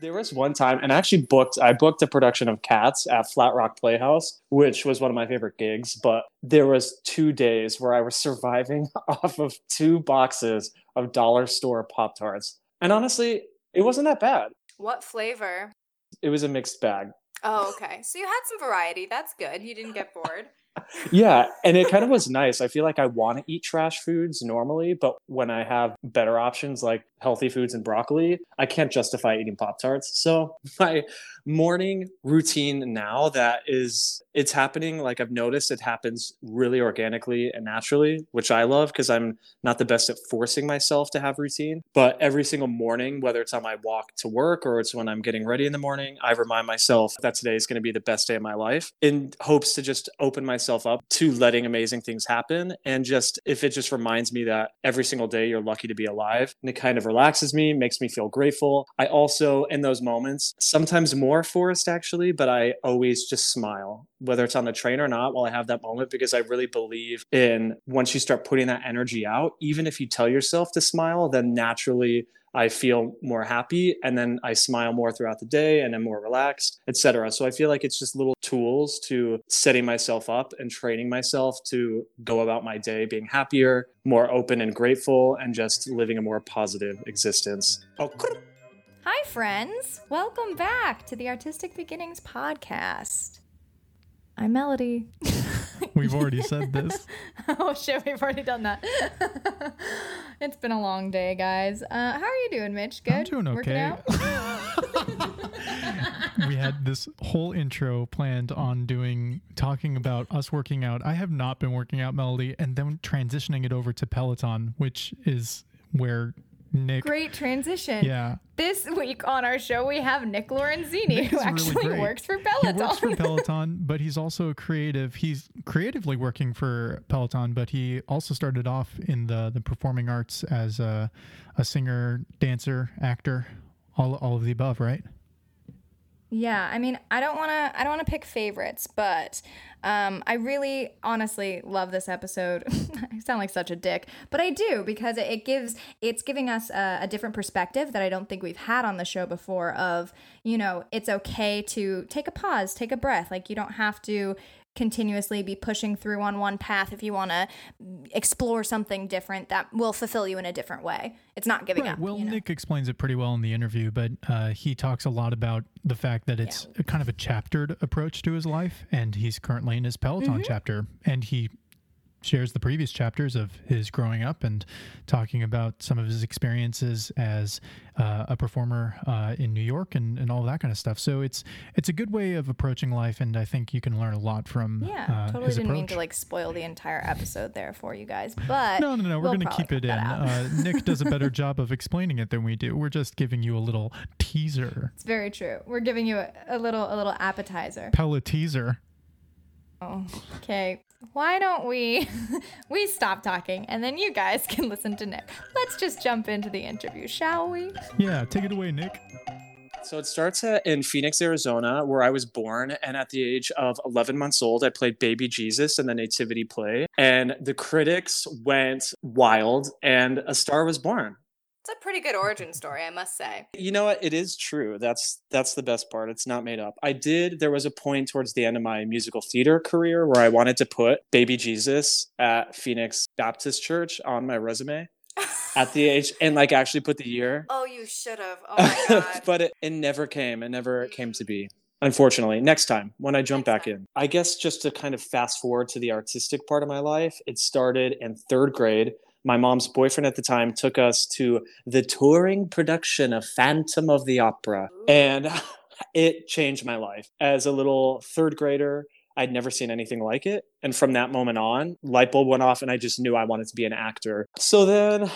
There was one time, and I actually booked. I booked a production of Cats at Flat Rock Playhouse, which was one of my favorite gigs. But there was two days where I was surviving off of two boxes of dollar store Pop Tarts, and honestly, it wasn't that bad. What flavor? It was a mixed bag. Oh, okay. So you had some variety. That's good. You didn't get bored. Yeah, and it kind of was nice. I feel like I want to eat trash foods normally, but when I have better options like healthy foods and broccoli, I can't justify eating Pop Tarts. So my morning routine now that is it's happening like I've noticed it happens really organically and naturally, which I love because I'm not the best at forcing myself to have routine. But every single morning, whether it's on my walk to work or it's when I'm getting ready in the morning, I remind myself that today is going to be the best day of my life in hopes to just open myself up to letting amazing things happen. And just if it just reminds me that every single day you're lucky to be alive and it kind of relaxes me, makes me feel grateful. I also, in those moments, sometimes more forced actually, but I always just smile, whether it's on the train or not, while I have that moment, because I really believe in once you start putting that energy out, even if you tell yourself to smile, then naturally I feel more happy and then I smile more throughout the day and I'm more relaxed, etc. So I feel like it's just little tools to setting myself up and training myself to go about my day being happier, more open and grateful and just living a more positive existence. Oh, Hi friends. Welcome back to the Artistic Beginnings podcast. I'm Melody. We've already said this. oh shit, we've already done that. it's been a long day, guys. Uh, how are you doing, Mitch? Good. I'm doing okay. we had this whole intro planned on doing talking about us working out. I have not been working out, Melody, and then transitioning it over to Peloton, which is where Nick. Great transition. Yeah. This week on our show, we have Nick Lorenzini, who actually really works for Peloton. He works for Peloton, but he's also a creative. He's creatively working for Peloton, but he also started off in the, the performing arts as a, a singer, dancer, actor, all, all of the above, right? Yeah, I mean, I don't want to I don't want to pick favorites, but um, I really honestly love this episode. I sound like such a dick, but I do because it gives it's giving us a, a different perspective that I don't think we've had on the show before of, you know, it's okay to take a pause, take a breath. Like you don't have to continuously be pushing through on one path if you want to explore something different that will fulfill you in a different way. It's not giving right. up. Well, you know? Nick explains it pretty well in the interview, but uh, he talks a lot about the fact that it's yeah. kind of a chaptered approach to his life, and he's currently in his Peloton mm-hmm. chapter, and he shares the previous chapters of his growing up and talking about some of his experiences as uh, a performer uh, in New York and, and all that kind of stuff. So it's it's a good way of approaching life, and I think you can learn a lot from. Yeah, uh, totally didn't approach. mean to like spoil the entire episode there for you guys, but no, no, no, we're we'll going to keep it in. Uh, Nick does a better job of explaining it than we do. We're just giving you a little teaser. It's very true. We're giving you a, a little a little appetizer. Pella teaser. Oh, okay. Why don't we we stop talking and then you guys can listen to Nick. Let's just jump into the interview, shall we? Yeah, take it away, Nick. So it starts uh, in Phoenix, Arizona, where I was born. And at the age of 11 months old, I played baby Jesus in the nativity play. And the critics went wild, and a star was born. It's a pretty good origin story, I must say. You know what? It is true. That's that's the best part. It's not made up. I did. There was a point towards the end of my musical theater career where I wanted to put Baby Jesus at Phoenix Baptist Church on my resume. at the age and like actually put the year. Oh, you should have. Oh my god. but it, it never came. It never mm. came to be. Unfortunately, next time when I jump back in. I guess just to kind of fast forward to the artistic part of my life, it started in third grade my mom's boyfriend at the time took us to the touring production of Phantom of the Opera. And it changed my life. As a little third grader, I'd never seen anything like it. And from that moment on, light bulb went off and I just knew I wanted to be an actor. So then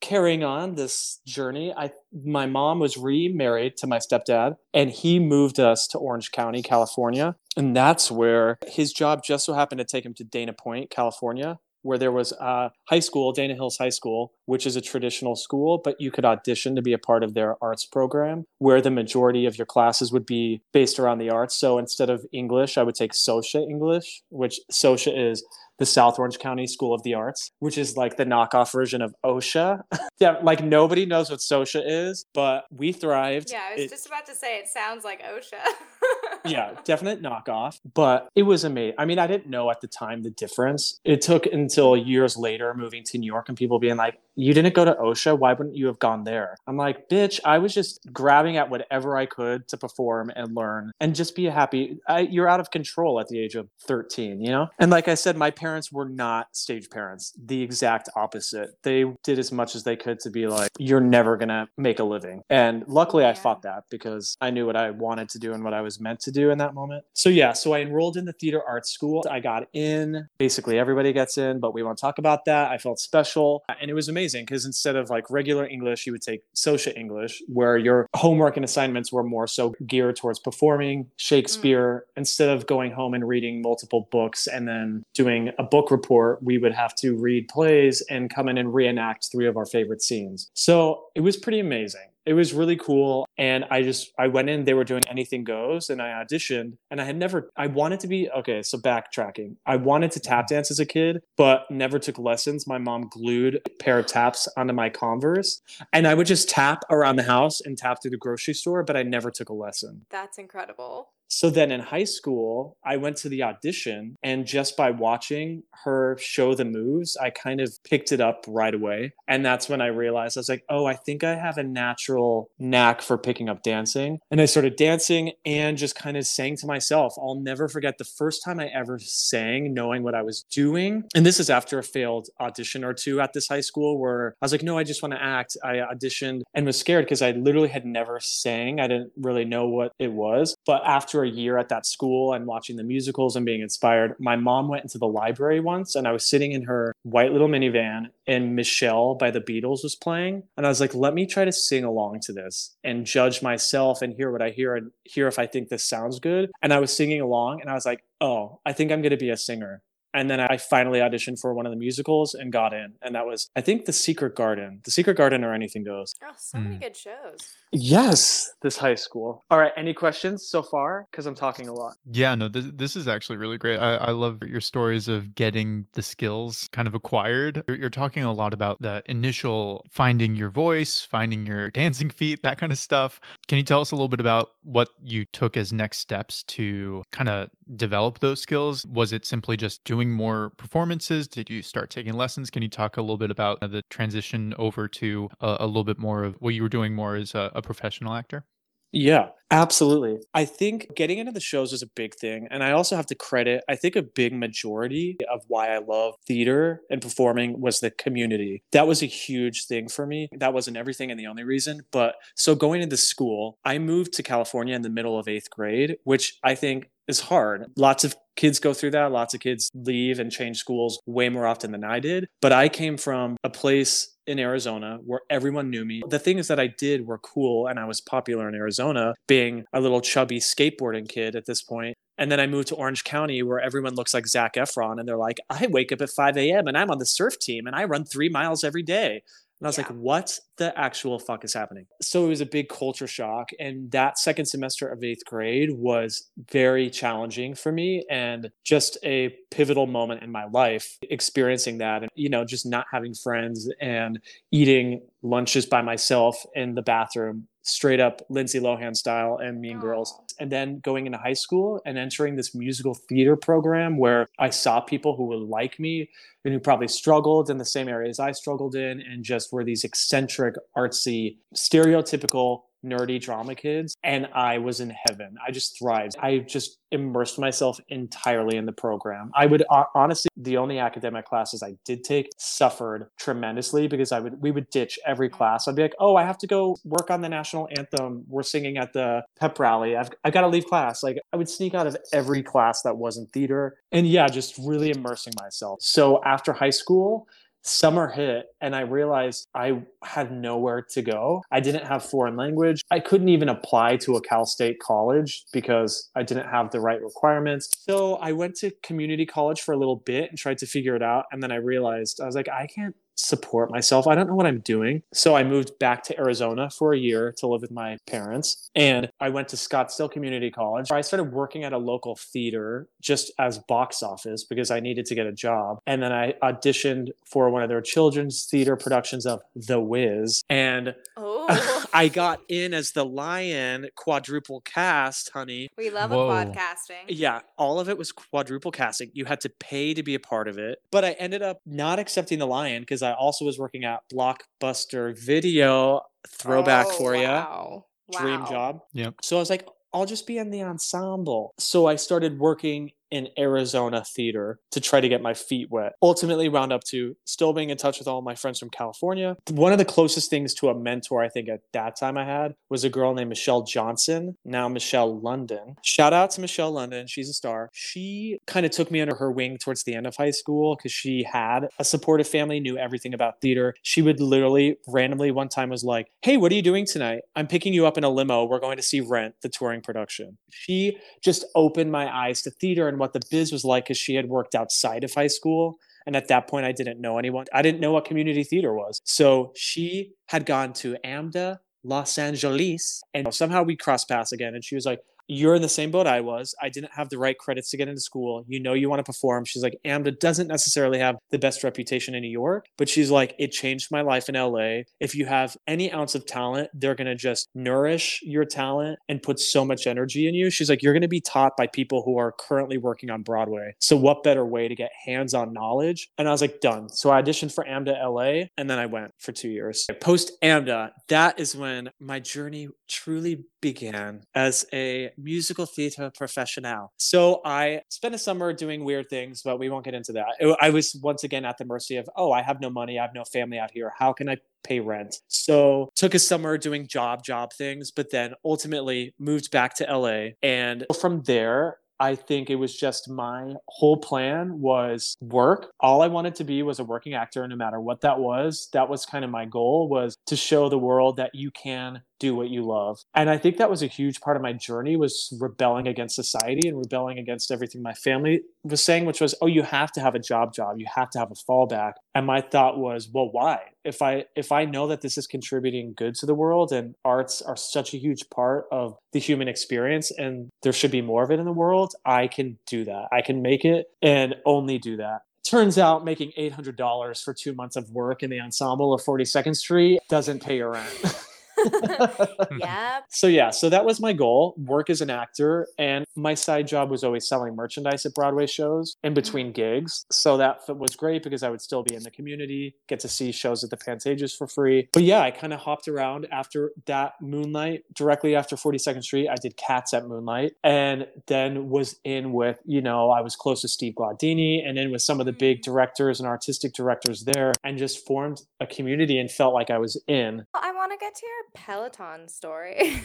carrying on this journey, I my mom was remarried to my stepdad, and he moved us to Orange County, California, and that's where his job just so happened to take him to Dana Point, California, where there was a high school, Dana Hills High School, which is a traditional school, but you could audition to be a part of their arts program, where the majority of your classes would be based around the arts. So instead of English, I would take SOCSA English, which SOCSA is the South Orange County School of the Arts, which is like the knockoff version of OCSA. yeah, like nobody knows what SOCSA is, but we thrived. Yeah, I was it, just about to say it sounds like OCSA. yeah, definite knockoff, but it was amazing. I mean, I didn't know at the time the difference. It took until years later moving to New York and people being like, you didn't go to OCSA. Why wouldn't you have gone there? I'm like, bitch, I was just grabbing at whatever I could to perform and learn and just be happy. I, you're out of control at the age of 13, you know? And like I said, my parents were not stage parents, the exact opposite. They did as much as they could to be like, you're never going to make a living. And luckily, yeah. I fought that because I knew what I wanted to do and what I was meant to do in that moment. So, yeah, so I enrolled in the theater arts school. I got in. Basically, everybody gets in, but we won't talk about that. I felt special. And it was amazing amazing because instead of like regular English, you would take social English, where your homework and assignments were more so geared towards performing Shakespeare. Mm. Instead of going home and reading multiple books and then doing a book report, we would have to read plays and come in and reenact three of our favorite scenes. So it was pretty amazing. It was really cool. And i just i went in they were doing anything goes and i auditioned and i had never i wanted to be okay so backtracking. I wanted to tap dance as a kid but never took lessons. My mom glued a pair of taps onto my converse and i would just tap around the house and tap through the grocery store but i never took a lesson. That's incredible so then in high school, I went to the audition, and just by watching her show the moves, I kind of picked it up right away. And that's when I realized I was like, oh, I think I have a natural knack for picking up dancing. And I started dancing and just kind of saying to myself, I'll never forget the first time I ever sang, knowing what I was doing. And this is after a failed audition or two at this high school where I was like, no, I just want to act. I auditioned and was scared because I literally had never sang. I didn't really know what it was. But after a year at that school and watching the musicals and being inspired, my mom went into the library once and I was sitting in her white little minivan and Michelle by the Beatles was playing. And I was like, let me try to sing along to this and judge myself and hear what I hear and hear if I think this sounds good. And I was singing along and I was like, oh, I think I'm going to be a singer. And then I finally auditioned for one of the musicals and got in. And that was, I think, The Secret Garden. The Secret Garden or Anything Goes. Oh, so mm. many good shows. Yes, this high school. All right. Any questions so far? Because I'm talking a lot. Yeah, no, this, this is actually really great. I, I love your stories of getting the skills kind of acquired. You're, you're talking a lot about the initial finding your voice, finding your dancing feet, that kind of stuff. Can you tell us a little bit about what you took as next steps to kind of develop those skills? Was it simply just doing more performances? Did you start taking lessons? Can you talk a little bit about the transition over to a, a little bit more of what you were doing more as a, a professional actor? Yeah, absolutely. I think getting into the shows is a big thing. And I also have to credit, I think a big majority of why I love theater and performing was the community. That was a huge thing for me. That wasn't everything and the only reason. But so going into school, I moved to California in the middle of eighth grade, which I think is hard. Lots of kids go through that. Lots of kids leave and change schools way more often than I did. But I came from a place in Arizona where everyone knew me. The things that I did were cool and I was popular in Arizona, being a little chubby skateboarding kid at this point. And then I moved to Orange County where everyone looks like Zac Efron and they're like, I wake up at 5 a.m. and I'm on the surf team and I run three miles every day. And I was yeah. like, what the actual fuck is happening? So it was a big culture shock. And that second semester of eighth grade was very challenging for me and just a pivotal moment in my life, experiencing that and, you know, just not having friends and eating lunches by myself in the bathroom straight up Lindsay Lohan style and Mean Girls. And then going into high school and entering this musical theater program where I saw people who were like me and who probably struggled in the same areas I struggled in and just were these eccentric, artsy, stereotypical nerdy drama kids and I was in heaven. I just thrived. I just immersed myself entirely in the program. I would honestly the only academic classes I did take suffered tremendously because I would we would ditch every class. I'd be like, "Oh, I have to go work on the national anthem. We're singing at the pep rally. I've I got to leave class." Like I would sneak out of every class that wasn't theater. And yeah, just really immersing myself. So after high school, summer hit and I realized I had nowhere to go. I didn't have foreign language. I couldn't even apply to a Cal State college because I didn't have the right requirements. So I went to community college for a little bit and tried to figure it out. And then I realized I was like, I can't support myself. I don't know what I'm doing. So I moved back to Arizona for a year to live with my parents. And I went to Scottsdale Community College. I started working at a local theater just as box office because I needed to get a job. And then I auditioned for one of their children's theater productions of The Wiz. And Oh, I got in as the lion quadruple cast, honey. we love Whoa. a podcasting. Yeah, all of it was quadruple casting. You had to pay to be a part of it. But I ended up not accepting the lion because I also was working at Blockbuster Video. Throwback Oh, for you. wow. Dream Wow. job. Yep. So I was like, I'll just be in the ensemble. So I started working in Arizona theater to try to get my feet wet. Ultimately, wound up to still being in touch with all my friends from California. One of the closest things to a mentor I think at that time I had was a girl named Michelle Johnson, now Michelle London. Shout out to Michelle London. She's a star. She kind of took me under her wing towards the end of high school because she had a supportive family, knew everything about theater. She would literally randomly one time was like, Hey, what are you doing tonight? I'm picking you up in a limo. We're going to see Rent, the touring production. She just opened my eyes to theater and what the biz was like because she had worked outside of high school. And at that point, I didn't know anyone. I didn't know what community theater was. So she had gone to AMDA, Los Angeles, and somehow we crossed paths again. And she was like, you're in the same boat I was. I didn't have the right credits to get into school. You know, you want to perform. She's like, AMDA doesn't necessarily have the best reputation in New York, but she's like, it changed my life in LA. If you have any ounce of talent, they're going to just nourish your talent and put so much energy in you. She's like, you're going to be taught by people who are currently working on Broadway. So, what better way to get hands on knowledge? And I was like, done. So, I auditioned for AMDA LA and then I went for two years. Post AMDA, that is when my journey truly began as a musical theater professional. So I spent a summer doing weird things, but we won't get into that. I was once again at the mercy of, oh, I have no money, I have no family out here. How can I pay rent? So took a summer doing job job things, but then ultimately moved back to LA. And from there, I think it was just my whole plan was work. All I wanted to be was a working actor, no matter what that was. That was kind of my goal was to show the world that you can do what you love. And I think that was a huge part of my journey was rebelling against society and rebelling against everything my family was saying, which was, oh, you have to have a job job. You have to have a fallback. And my thought was, well, why? If I if I know that this is contributing good to the world and arts are such a huge part of the human experience and there should be more of it in the world, I can do that. I can make it and only do that. Turns out making $800 for two months of work in the ensemble of 42nd Street doesn't pay your rent. yep. So yeah, so that was my goal, work as an actor, and my side job was always selling merchandise at Broadway shows in mm-hmm. between gigs. So that was great because I would still be in the community, get to see shows at the Pantages for free. But yeah, I kind of hopped around after that Moonlight. Directly after 42nd Street, I did Cats at Moonlight, and then was in with you know I was close to Steve Glaudini, and in with some of the big mm-hmm. directors and artistic directors there, and just formed a community and felt like I was in. I want to get to your Peloton story.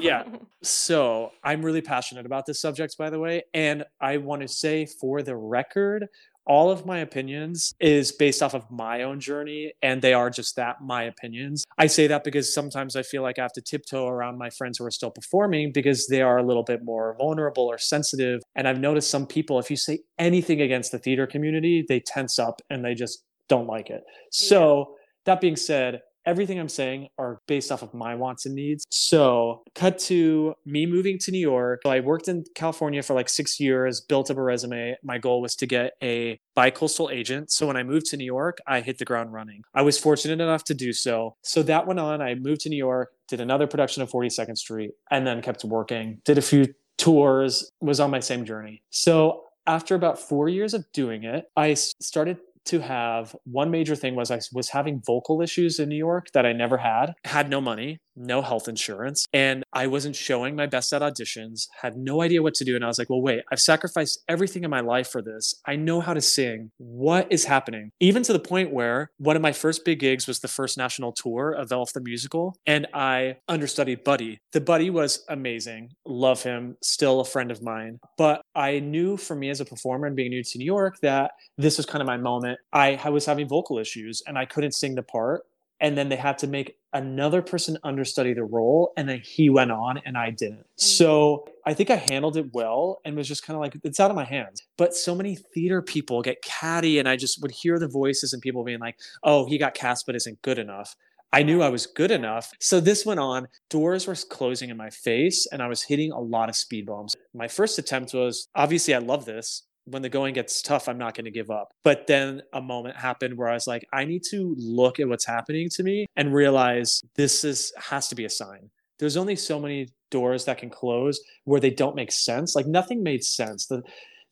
Yeah. So I'm really passionate about this subject, by the way. And I want to say for the record, all of my opinions is based off of my own journey, and they are just that my opinions. I say that because sometimes I feel like I have to tiptoe around my friends who are still performing because they are a little bit more vulnerable or sensitive. And I've noticed some people, if you say anything against the theater community, they tense up and they just don't like it. So, that being said, everything I'm saying are based off of my wants and needs. So, cut to me moving to New York. I worked in California for like six years, built up a resume. My goal was to get a bi-coastal agent. So when I moved to New York, I hit the ground running. I was fortunate enough to do so. So that went on. I moved to New York, did another production of 42nd Street, and then kept working. Did a few tours, was on my same journey. So after about four years of doing it, I started to have one major thing was I was having vocal issues in New York that I never had. Had no money, no health insurance, and I wasn't showing my best at auditions, had no idea what to do. And I was like, well, wait, I've sacrificed everything in my life for this. I know how to sing. What is happening? Even to the point where one of my first big gigs was the first national tour of Elf the Musical, and I understudied Buddy. The Buddy was amazing. Love him, still a friend of mine. But I knew for me as a performer and being new to New York that this was kind of my moment. I, I was having vocal issues and I couldn't sing the part and then they had to make another person understudy the role and then he went on and i didn't mm. so i think i handled it well and was just kind of like it's out of my hands but so many theater people get catty and i just would hear the voices and people being like oh he got cast but isn't good enough I knew I was good enough. So this went on. Doors were closing in my face and I was hitting a lot of speed bumps. My first attempt was obviously I love this when the going gets tough, I'm not going to give up. But then a moment happened where I was like, I need to look at what's happening to me and realize this is has to be a sign. There's only so many doors that can close where they don't make sense. Like nothing made sense. The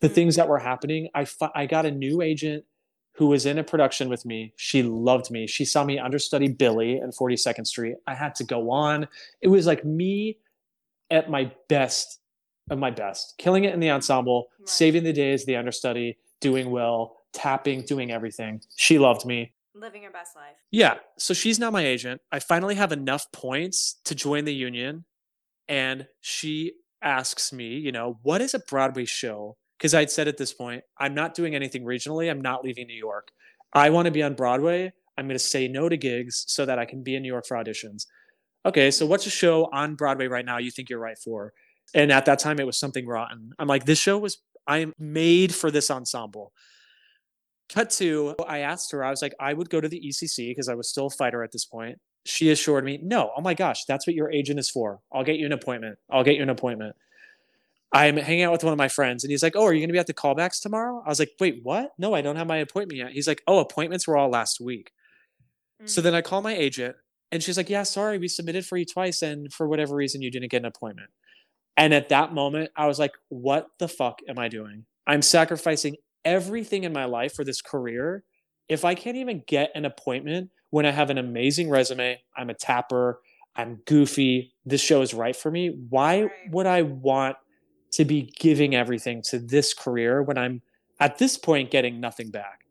the things that mm-hmm. were happening, I I got a new agent who was in a production with me. She loved me. She saw me understudy Billy in 42nd Street. I had to go on. It was like me at my best of my best, killing it in the ensemble, right. saving the day as the understudy, doing well, tapping, doing everything. She loved me. Living her best life. Yeah. So she's now my agent. I finally have enough points to join the union. And she asks me, you know, what is a Broadway show? Because I'd said at this point, I'm not doing anything regionally. I'm not leaving New York. I want to be on Broadway. I'm going to say no to gigs so that I can be in New York for auditions. Okay, so what's a show on Broadway right now you think you're right for? And at that time, it was something rotten. I'm like, this show was, I am made for this ensemble. Cut to, I asked her, I was like, I would go to the ECC because I was still a fighter at this point. She assured me, no, oh my gosh, that's what your agent is for. I'll get you an appointment. I'll get you an appointment. I'm hanging out with one of my friends and he's like, Oh, are you going to be at the callbacks tomorrow? I was like, Wait, what? No, I don't have my appointment yet. He's like, Oh, appointments were all last week. Mm. So then I call my agent and she's like, Yeah, sorry, we submitted for you twice. And for whatever reason, you didn't get an appointment. And at that moment, I was like, what the fuck am I doing? I'm sacrificing everything in my life for this career. If I can't even get an appointment when I have an amazing resume, I'm a tapper, I'm goofy, this show is right for me, why would I want to be giving everything to this career when I'm at this point getting nothing back?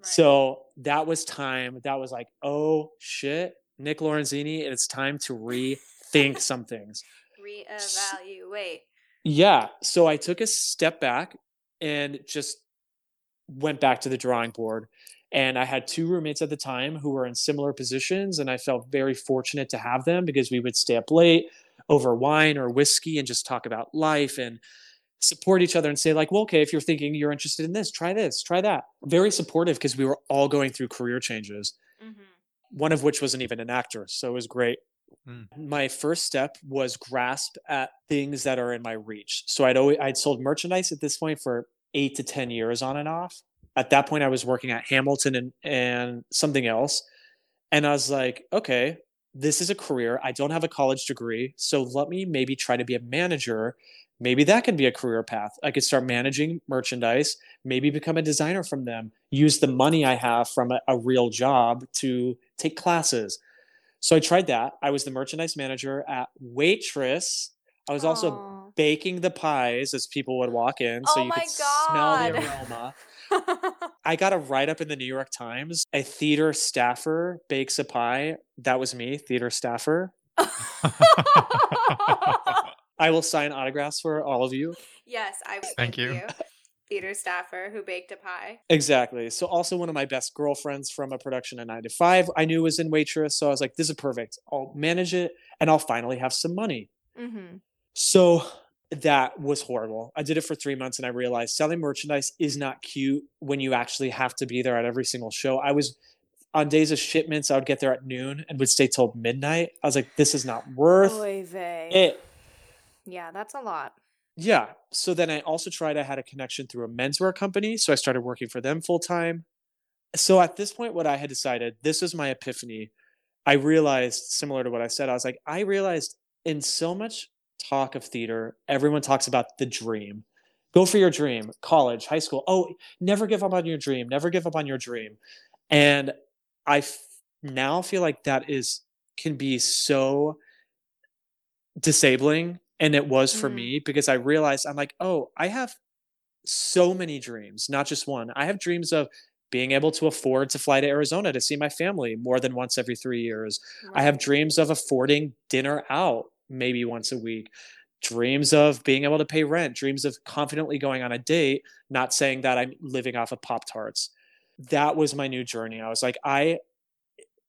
Right. So that was time. That was like, oh shit, Nick Lorenzini, it's time to rethink some things reevaluate. Yeah. So I took a step back and just went back to the drawing board. And I had two roommates at the time who were in similar positions. And I felt very fortunate to have them because we would stay up late over wine or whiskey and just talk about life and support each other and say, like, well, okay, if you're thinking you're interested in this, try this, try that. Very supportive because we were all going through career changes, mm-hmm. one of which wasn't even an actor. So it was great. Mm. My first step was grasp at things that are in my reach. So I'd always I'd sold merchandise at this point for eight to ten years on and off. At that point, I was working at Hamilton and and something else, and I was like, okay, this is a career. I don't have a college degree, so let me maybe try to be a manager. Maybe that can be a career path. I could start managing merchandise, maybe become a designer from them, use the money I have from a, a real job to take classes so I tried that. I was the merchandise manager at Waitress. I was also Aww. baking the pies as people would walk in, so oh you could God. smell the aroma. I got a write up in the New York Times. A theater staffer bakes a pie. That was me, theater staffer. I will sign autographs for all of you. Yes, I thank, thank you. you theater staffer who baked a pie. Exactly. So also one of my best girlfriends from a production of 9 to 5 I knew was in waitress. So I was like, this is perfect. I'll manage it and I'll finally have some money. Mm-hmm. So that was horrible. I did it for three months and I realized selling merchandise is not cute when you actually have to be there at every single show. I was on days of shipments, I would get there at noon and would stay till midnight. I was like, this is not worth it. Yeah, that's a lot. Yeah. So then I also tried, I had a connection through a menswear company. So I started working for them full time. So at this point, what I had decided, this was my epiphany. I realized, similar to what I said, I was like, I realized in so much talk of theater, everyone talks about the dream. Go for your dream, college, high school. Oh, never give up on your dream, never give up on your dream. And I f- now feel like that is can be so disabling and it was for Mm. me because I realized I'm like, "Oh, I have so many dreams, not just one. I have dreams of being able to afford to fly to Arizona to see my family more than once every 3 years. I have dreams of affording dinner out maybe once a week. Dreams of being able to pay rent, dreams of confidently going on a date, not saying that I'm living off of Pop Tarts. That was my new journey. I was like, I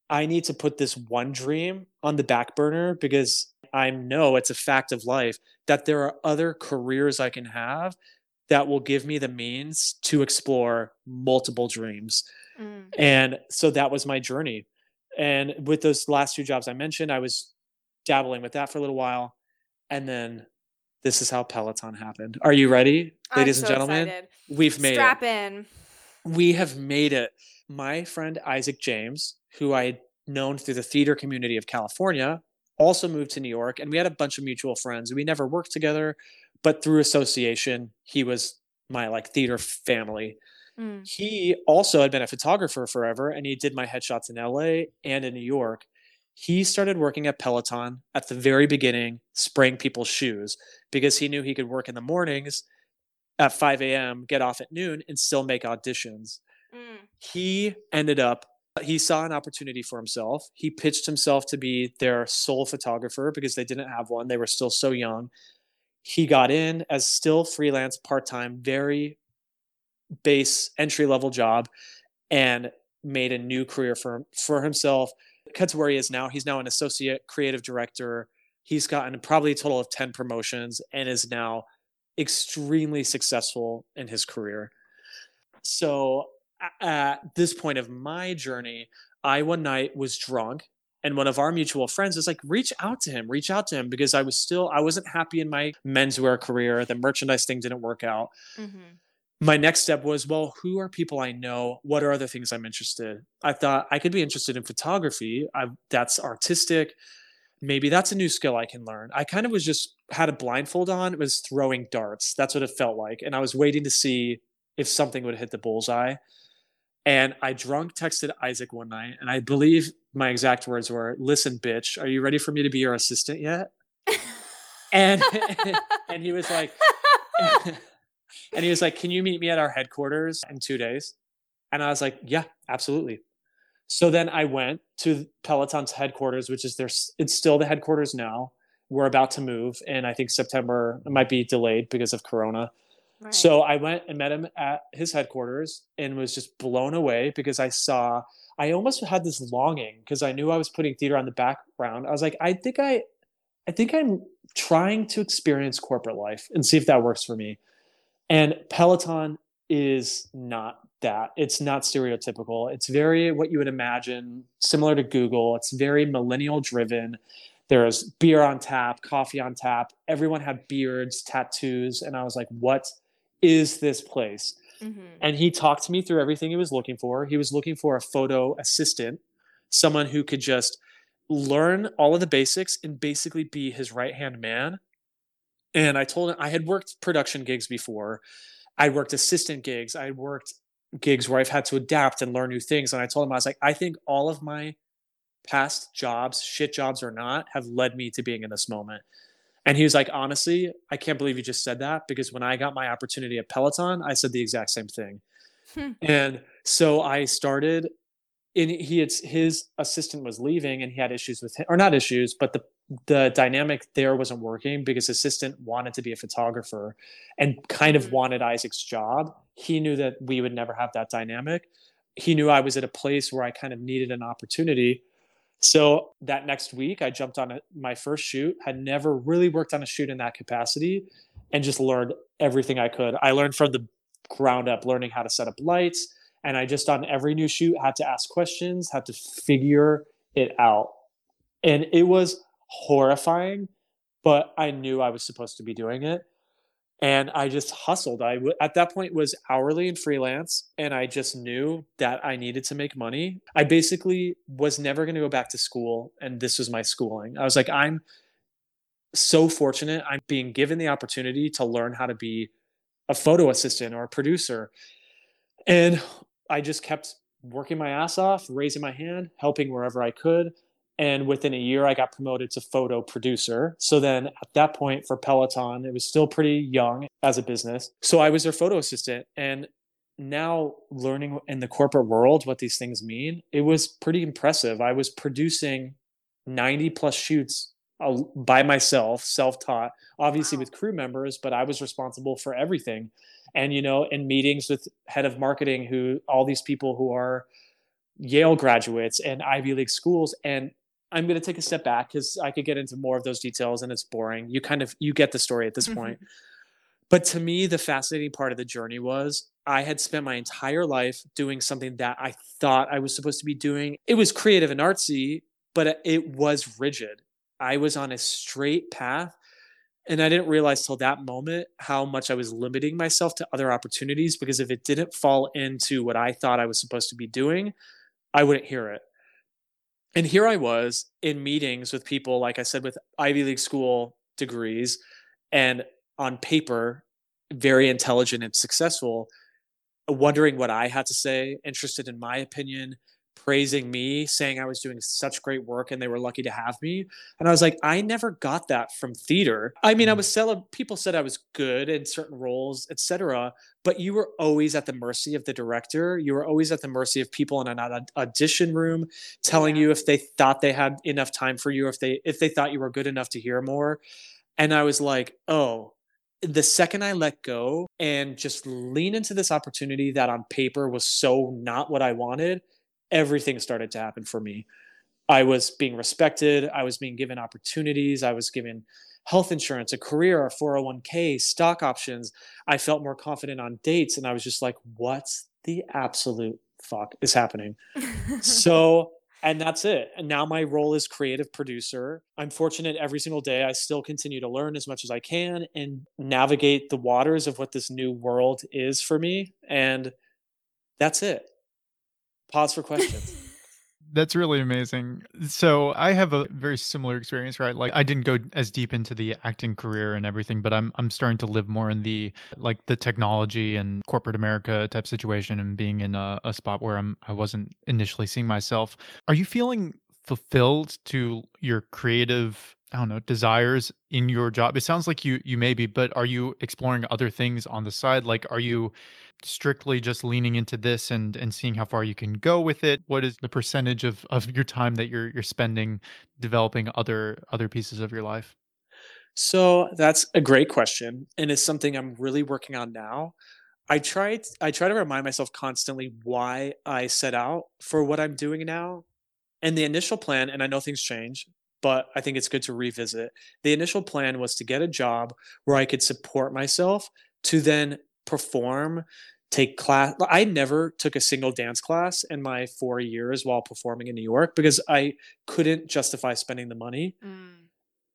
I need to put this one dream on the back burner because I know it's a fact of life that there are other careers I can have that will give me the means to explore multiple dreams. Mm. And so that was my journey. And with those last two jobs I mentioned, I was dabbling with that for a little while. And then this is how Peloton happened. Are you ready, ladies and gentlemen? excited. We've made Strap it. in. We have made it. My friend Isaac James, who I had known through the theater community of California, also moved to New York. And we had a bunch of mutual friends. We never worked together, but through association, he was my like theater family Mm. he also had been a photographer forever and he did my headshots in LA and in New York. He started working at Peloton at the very beginning, spraying people's shoes because he knew he could work in the mornings at 5 a.m., get off at noon, and still make auditions. Mm. He ended up, he saw an opportunity for himself. He pitched himself to be their sole photographer because they didn't have one. They were still so young. He got in as still freelance, part time, very base entry level job and made a new career for for himself. Cut to where he is now. He's now an associate creative director. He's gotten probably a total of 10 promotions and is now extremely successful in his career. So at this point of my journey, I one night was drunk and one of our mutual friends was like reach out to him reach out to him because i was still i wasn't happy in my menswear career the merchandise thing didn't work out. Mhm. my next step was well who are people i know? What are other things i'm interested i thought i could be interested in photography. I, that's artistic. Maybe that's a new skill i can learn. I kind of was just had a blindfold on it was throwing darts. That's what it felt like and i was waiting to see if something would hit the bullseye and i drunk texted isaac one night and i believe my exact words were listen bitch are you ready for me to be your assistant yet and and he was like and he was like, Can you meet me at our headquarters in two days? And I was like, Yeah, absolutely. So then I went to Peloton's headquarters, which is their, it's still the headquarters now. We're about to move, and I think September might be delayed because of Corona. So I went and met him at his headquarters and was just blown away because I saw, I almost had this longing because I knew I was putting theater on the background. I was like, I think I, I think I'm trying to experience corporate life and see if that works for me. And Peloton is not that. It's not stereotypical. It's very what you would imagine, similar to Google. It's very millennial driven. There's beer on tap, coffee on tap. Everyone had beards, tattoos. And I was like, what is this place? Mhm. And he talked to me through everything he was looking for. He was looking for a photo assistant, someone who could just learn all of the basics and basically be his right hand man. And I told him I had worked production gigs before. I worked assistant gigs. I worked gigs where I've had to adapt and learn new things. And I told him, I was like, I think all of my past jobs, shit jobs or not, have led me to being in this moment. And he was like, honestly, I can't believe you just said that because when I got my opportunity at Peloton, I said the exact same thing. Hmm. And so I started and he had his assistant was leaving and he had issues with him or not issues, but the the dynamic there wasn't working because assistant wanted to be a photographer and kind of Mhm. wanted Isaac's job. He knew that we would never have that dynamic. He knew I was at a place where I kind of needed an opportunity. So that next week, I jumped on my first shoot. Had never really worked on a shoot in that capacity, and just learned everything I could. I learned from the ground up, learning how to set up lights, and I just on every new shoot had to ask questions, had to figure it out, and it was horrifying. But I knew I was supposed to be doing it, and I just hustled. I w- at that point was hourly and freelance, and I just knew that I needed to make money. I basically was never going to go back to school, and this was my schooling. I was like, I'm so fortunate. I'm being given the opportunity to learn how to be a photo assistant or a producer, and I just kept working my ass off, raising my hand, helping wherever I could. And within a year, I got promoted to photo producer. So then at that point for Peloton, it was still pretty young as a business. So I was their photo assistant. And now learning in the corporate world what these things mean, it was pretty impressive. I was producing 90 plus shoots uh, by myself, self taught, obviously wow. with crew members, but I was responsible for everything. And, you know, in meetings with head of marketing, who all these people who are Yale graduates and Ivy League schools. And I'm going to take a step back because I could get into more of those details and it's boring. You kind of, you get the story at this mm-hmm. point. But to me, the fascinating part of the journey was I had spent my entire life doing something that I thought I was supposed to be doing. It was creative and artsy, but it was rigid. I was on a straight path. And I didn't realize till that moment how much I was limiting myself to other opportunities because if it didn't fall into what I thought I was supposed to be doing, I wouldn't hear it. And here I was in meetings with people, like I said, with Ivy League school degrees and on paper, very intelligent and successful, wondering what I had to say, interested in my opinion, praising me, saying I was doing such great work and they were lucky to have me. And I was like, I never got that from theater. I mean, I mm. was selling, people said I was good in certain roles, etc. But you were always at the mercy of the director. You were always at the mercy of people in an audition room telling yeah. you if they thought they had enough time for you, if they if they thought you were good enough to hear more. And I was like, oh, the second I let go and just lean into this opportunity that on paper was so not what I wanted, everything started to happen for me. I was being respected. I was being given opportunities. I was given health insurance, a career, a 401k, stock options. I felt more confident on dates. And I was just like, what the absolute fuck is happening? so, and that's it. And now my role is creative producer. I'm fortunate every single day. I still continue to learn as much as I can and navigate the waters of what this new world is for me. And that's it. Pause for questions. That's really amazing. So I have a very similar experience, right? Like I didn't go as deep into the acting career and everything, but I'm I'm starting to live more in the like the technology and corporate America type situation and being in a, a spot where I'm I wasn't initially seeing myself. Are you feeling fulfilled to your creative I don't know desires in your job? It sounds like you you may be, but are you exploring other things on the side? Like, are you strictly just leaning into this and and seeing how far you can go with it? What is the percentage of of your time that you're you're spending developing other other pieces of your life? So that's a great question, and it's something I'm really working on now. I try I try to remind myself constantly why I set out for what I'm doing now. And the initial plan, and I know things change, but I think it's good to revisit. The initial plan was to get a job where I could support myself to then perform take class i never took a single dance class in my four years while performing in new york because i couldn't justify spending the money mm.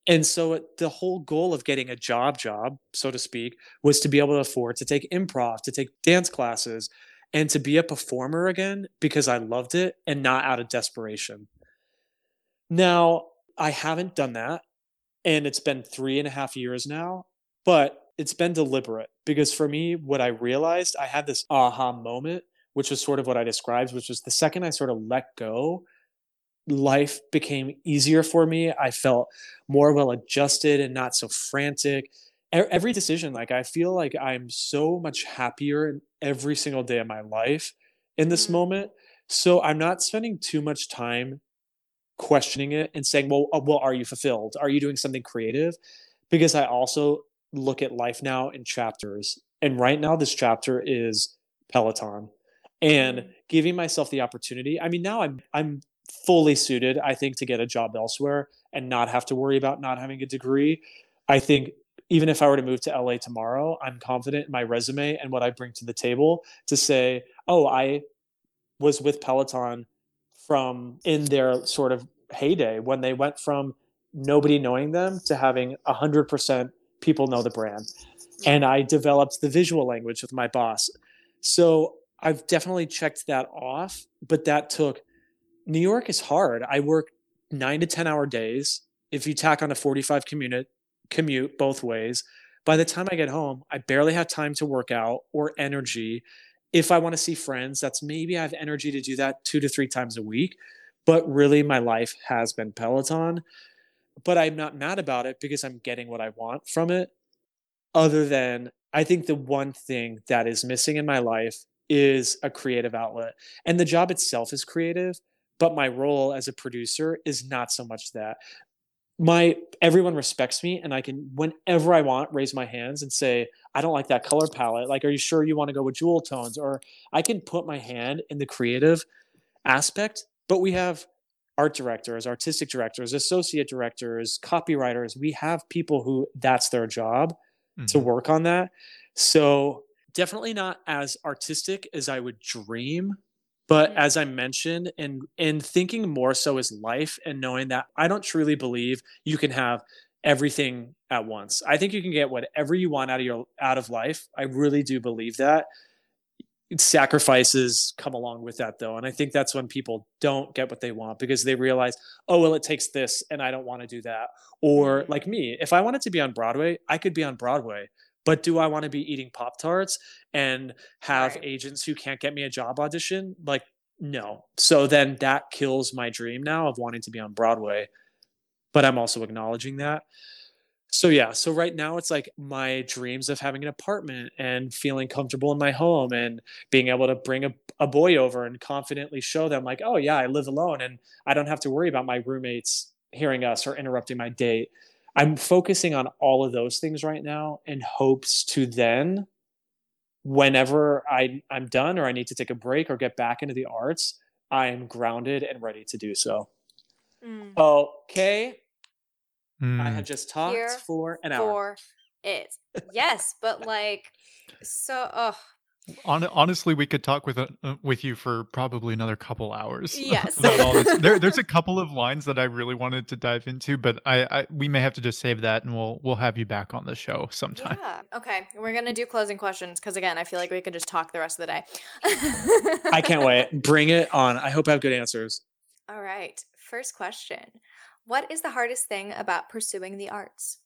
and so the whole goal of getting a job job so to speak was to be able to afford to take improv to take dance classes and to be a performer again because i loved it and not out of desperation now i haven't done that and it's been three and a half years now but it's been deliberate because for me, what I realized, I had this aha moment, which was sort of what I described, which was the second I sort of let go, life became easier for me. I felt more well adjusted and not so frantic. Every decision, like I feel like I'm so much happier in every single day of my life in this mm-hmm. moment. So I'm not spending too much time questioning it and saying, well, uh, well, are you fulfilled? Are you doing something creative? Because I also look at life now in chapters. And right now, this chapter is Peloton and mm. giving myself the opportunity. I mean, now I'm I'm fully suited, I think, to get a job elsewhere and not have to worry about not having a degree. I think even if I were to move to LA tomorrow, I'm confident in my resume and what I bring to the table to say, oh, I was with Peloton from in their sort of heyday when they went from nobody knowing them to having 100% people know the brand. And I developed the visual language with my boss. So I've definitely checked that off, but that took New York is hard. I work nine to 10 hour days. If you tack on a 45 commute, commute both ways, by the time I get home, I barely have time to work out or energy. If I want to see friends, that's maybe I have energy to do that two to three times a week. but really my life has been Peloton. But I'm not mad about it because I'm getting what I want from it. Other than I think the one thing that is missing in my life is a creative outlet. And the job itself is creative, but my role as a producer is not so much that. My everyone respects me and I can whenever I want raise my hands and say, I don't like that color palette. Like, are you sure you want to go with jewel tones? Or I can put my hand in the creative aspect, but we have art directors, artistic directors, associate directors, copywriters. We have people who that's their job mm-hmm. to work on that. So definitely not as artistic as I would dream. But mm-hmm. as I mentioned, and in thinking more so is life and knowing that I don't truly believe you can have everything at once. I think you can get whatever you want out of your out of life. I really do believe that. Sacrifices come along with that though. And I think that's when people don't get what they want because they realize, oh well, it takes this and I don't want to do that. Or mm-hmm. like me, if I wanted to be on Broadway, I could be on Broadway but do I want to be eating Pop Tarts and have right. agents who can't get me a job audition? Like, no. So then that kills my dream now of wanting to be on Broadway. But I'm also acknowledging that. So yeah, so right now it's like my dreams of having an apartment and feeling comfortable in my home and being able to bring a, a boy over and confidently show them like, oh yeah, I live alone and I don't have to worry about my roommates hearing us or interrupting my date. I'm focusing on all of those things right now in hopes to then, whenever I, I'm done or I need to take a break or get back into the arts, I am grounded and ready to do so. Mm. Okay. Mm. I have just talked Here for an hour. For it. Yes, but like, so, oh, on, honestly, we could talk with uh, with you for probably another couple hours. Yes, there, there's a couple of lines that I really wanted to dive into, but I, I, we may have to just save that, and we'll we'll have you back on the show sometime. Yeah. Okay. We're gonna do closing questions because again, I feel like we could just talk the rest of the day. I can't wait. Bring it on. I hope I have good answers. All right. First question: What is the hardest thing about pursuing the arts?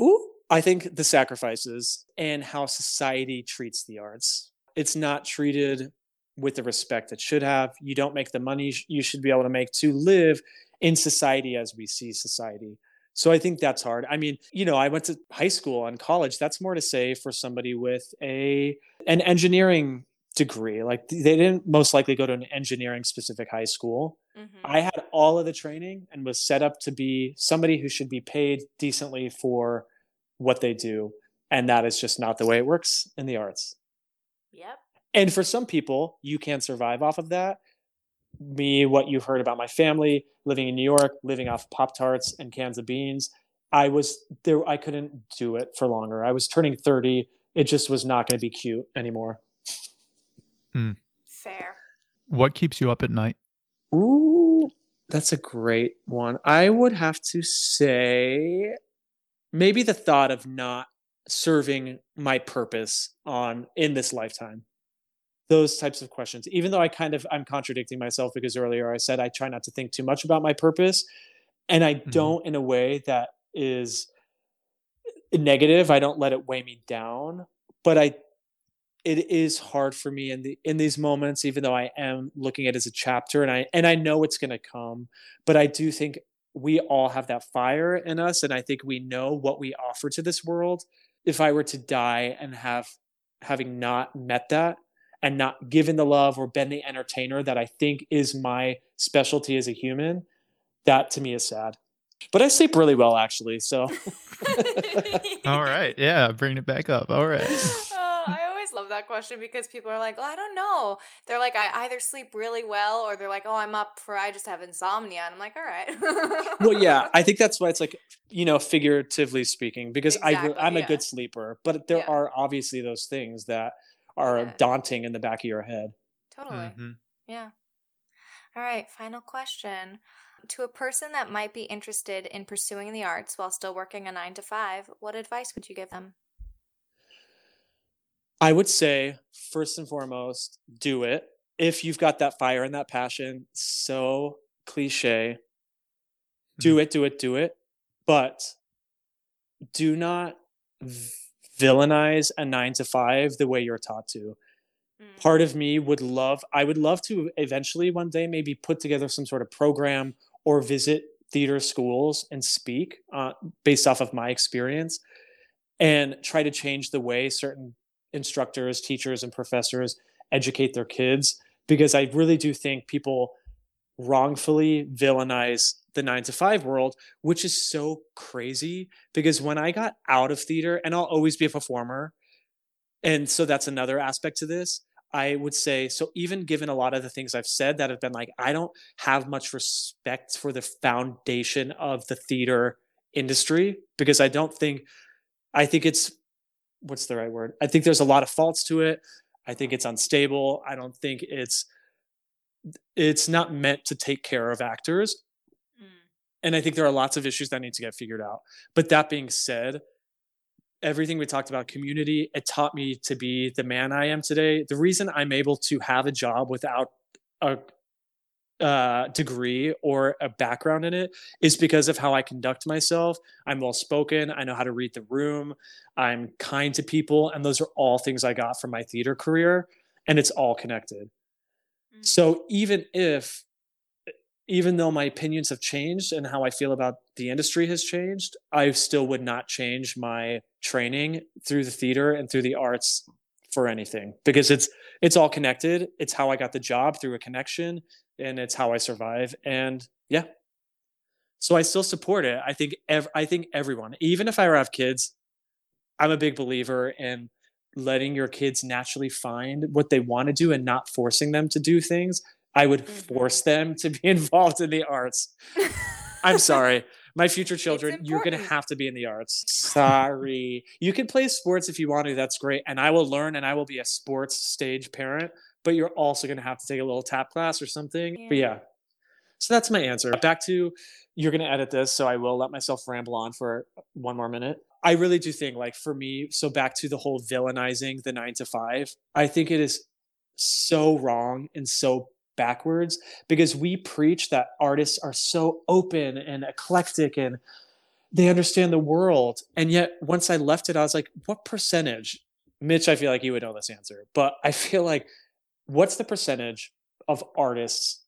Ooh. I think the sacrifices and how society treats the arts. It's not treated with the respect it should have. You don't make the money you should be able to make to live in society as we see society. So I think that's hard. I mean, you know, I went to high school and college. That's more to say for somebody with a an engineering degree. Like they didn't most likely go to an engineering specific high school. Mm-hmm. I had all of the training and was set up to be somebody who should be paid decently for what they do. And that is just not the way it works in the arts. Yep. And for some people, you can survive off of that. Me, what you've heard about my family, living in New York, living off Pop Tarts and cans of beans. I was there, I couldn't do it for longer. I was turning 30. It just was not going to be cute anymore. Hmm. Fair. What keeps you up at night? Ooh, that's a great one. I would have to say maybe the thought of not serving my purpose on in this lifetime. Those types of questions. Even though i kind of i'm contradicting myself because earlier i said i try not to think too much about my purpose and i mm-hmm. don't in a way that is negative. I don't let it weigh me down but i it is hard for me in the in these moments even though i am looking at it as a chapter and i and i know it's going to come but i do think we all have that fire in us and i think we know what we offer to this world. If i were to die and have having not met that and not given the love or been the entertainer that i think is my specialty as a human that to me is sad. But i sleep really well actually so. All right. Yeah bring it back up. All right that question because people are like, "Oh, I don't know." They're like, "I either sleep really well, or they're like, oh, I'm up for I just have insomnia." And I'm like, "All right." well, yeah, I think that's why it's like, you know, figuratively speaking, because exactly, I I'm yeah. a good sleeper, but there yeah. are obviously those things that are yeah. daunting in the back of your head. Totally. Mm-hmm. Yeah. All right, final question. To a person that might be interested in pursuing the arts while still working a 9 to 5, what advice would you give them? I would say, first and foremost, do it. If you've got that fire and that passion, so cliche, do mm-hmm. it, do it, do it. But do not villainize a nine to five the way you're taught to. Mm. part of me would love i would love to eventually one day maybe put together some sort of program or visit theater schools and speak uh, based off of my experience and try to change the way certain instructors teachers and professors educate their kids because i really do think people wrongfully villainize the nine to five world which is so crazy because when i got out of theater and i'll always be a performer and so that's another aspect to this I would say so even given a lot of the things I've said that have been like I don't have much respect for the foundation of the theater industry because I don't think I think it's what's the right word? I think there's a lot of faults to it. I think it's unstable. I don't think it's it's not meant to take care of actors. Mm. And I think there are lots of issues that need to get figured out. But that being said, everything we talked about community it taught me to be the man i am today the reason i'm able to have a job without a uh, degree or a background in it is because of how i conduct myself. I'm well spoken i know how to read the room. I'm kind to people. And those are all things i got from my theater career. And it's all connected. Mm. so even if even though my opinions have changed and how I feel about the industry has changed, I still would not change my training through the theater and through the arts for anything. Because it's it's all connected. It's how I got the job through a connection and it's how I survive and yeah. So I still support it. I think ev- I think everyone, even if I ever have kids, I'm a big believer in letting your kids naturally find what they want to do and not forcing them to do things I would Mhm. force them to be involved in the arts. I'm sorry. My future children, you're going to have to be in the arts. Sorry. You can play sports if you want to. That's great. And I will learn and I will be a sports stage parent, but you're also going to have to take a little tap class or something. But Yeah. yeah. So that's my answer. Back to you're going to edit this, so I will let myself ramble on for one more minute. I really do think, like, for me, so back to the whole villainizing the nine to five, I think it is so wrong and so backwards because we preach that artists are so open and eclectic and they understand the world. And yet, once I left it, I was like, what percentage? Mitch, I feel like you would know this answer, but I feel like what's the percentage of artists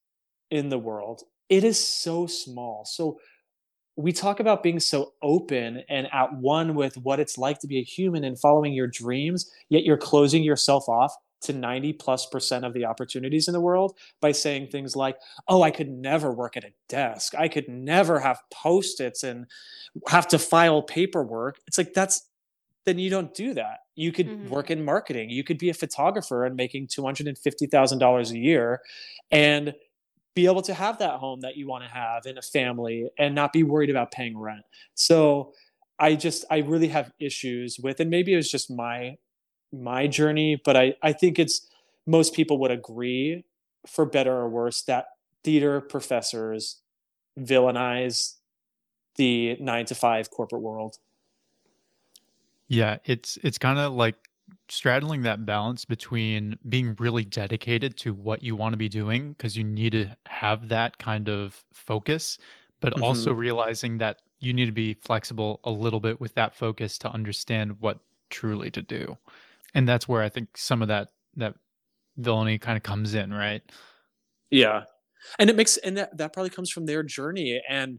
in the world? It is so small. So we talk about being so open and at one with what it's like to be a human and following your dreams, yet you're closing yourself off to 90 plus percent of the opportunities in the world by saying things like, oh, I could never work at a desk. I could never have post its and have to file paperwork. It's like, that's, then you don't do that. You could Mhm. work in marketing. You could be a photographer and making $250,000 a year and be able to have that home that you want to have and a family and not be worried about paying rent. So I just I really have issues with and maybe it was just my my journey, but I I think it's most people would agree for better or worse that theater professors villainize the 9 to 5 corporate world. Yeah, it's it's kind of like straddling that balance between being really dedicated to what you want to be doing because you need to have that kind of focus, but also mm-hmm. realizing that you need to be flexible a little bit with that focus to understand what truly to do. And that's where I think some of that that villainy kind of comes in, right? Yeah. And it makes and that, that probably comes from their journey and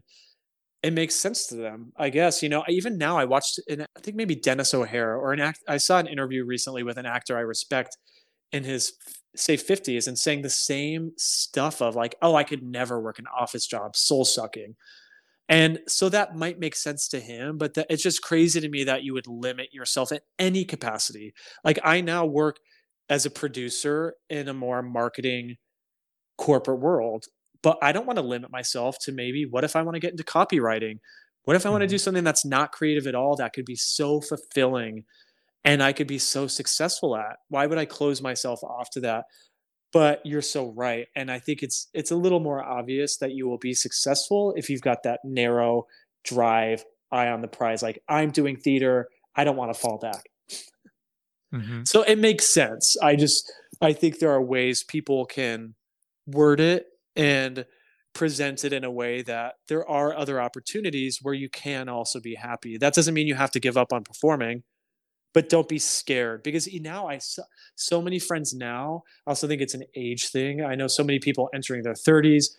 it makes sense to them, I guess. You know, even now I watched an, I think maybe Denis O'Hare or an act I saw an interview recently with an actor I respect in his say 50s and saying the same stuff of like, oh, I could never work an office job, soul sucking. And so that might make sense to him, but it's just crazy to me that you would limit yourself in any capacity. Like I now work as a producer in a more marketing corporate world, but I don't want to limit myself to maybe what if I want to get into copywriting? What if I want to do something that's not creative at all that could be so fulfilling and I could be so successful at? Why would I close myself off to that? But you're so right. And I think it's it's a little more obvious that you will be successful if you've got that narrow drive, eye on the prize. Like I'm doing theater, I don't want to fall back. hmm So it makes sense. I just I think there are ways people can word it and present it in a way that there are other opportunities where you can also be happy. That doesn't mean you have to give up on performing, but don't be scared because now I so, many friends now. I also think it's an age thing. I know so many people entering their 30s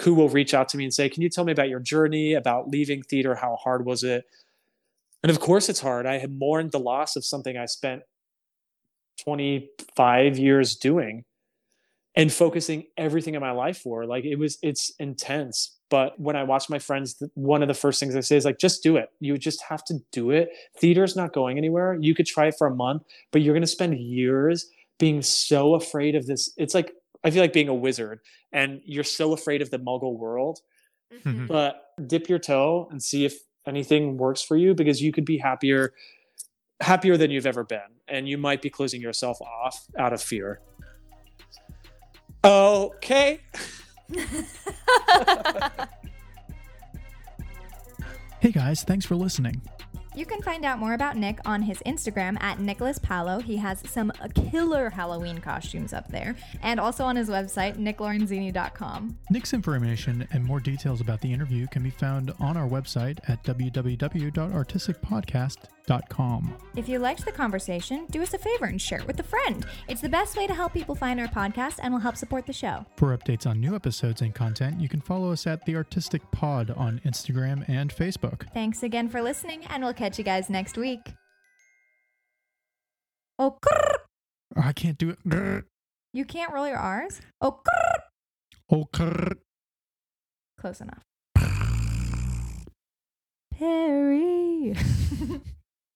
who will reach out to me and say, "Can you tell me about your journey about leaving theater? How hard was it?" And of course, it's hard. I had mourned the loss of something I spent 25 years doing and focusing everything in my life for. Like it was, it's intense. But when I watch my friends, one of the first things I say is like, just do it. You just have to do it. Theater's not going anywhere. You could try it for a month, but you're going to spend years being so afraid of this. It's like, I feel like being a wizard and you're so afraid of the muggle world. Mm-hmm. But dip your toe and see if anything works for you because you could be happier happier than you've ever been and you might be closing yourself off out of fear okay Hey guys, thanks for listening. You can find out more about Nick on his Instagram at Nicholas Palo. He has some killer Halloween costumes up there, and also on his website, nicklorenzini.com. Nick's information and more details about the interview can be found on our website at www.artisticpodcast.com. If you liked the conversation, do us a favor and share it with a friend. It's the best way to help people find our podcast and will help support the show. For updates on new episodes and content, you can follow us at The Artistic Pod on Instagram and Facebook. Thanks again for listening, and we'll catch you guys next week. Oh, grrr. I can't do it. Grr. you can't roll your R's? Oh, grrr. Oh, grr. close enough. Perry.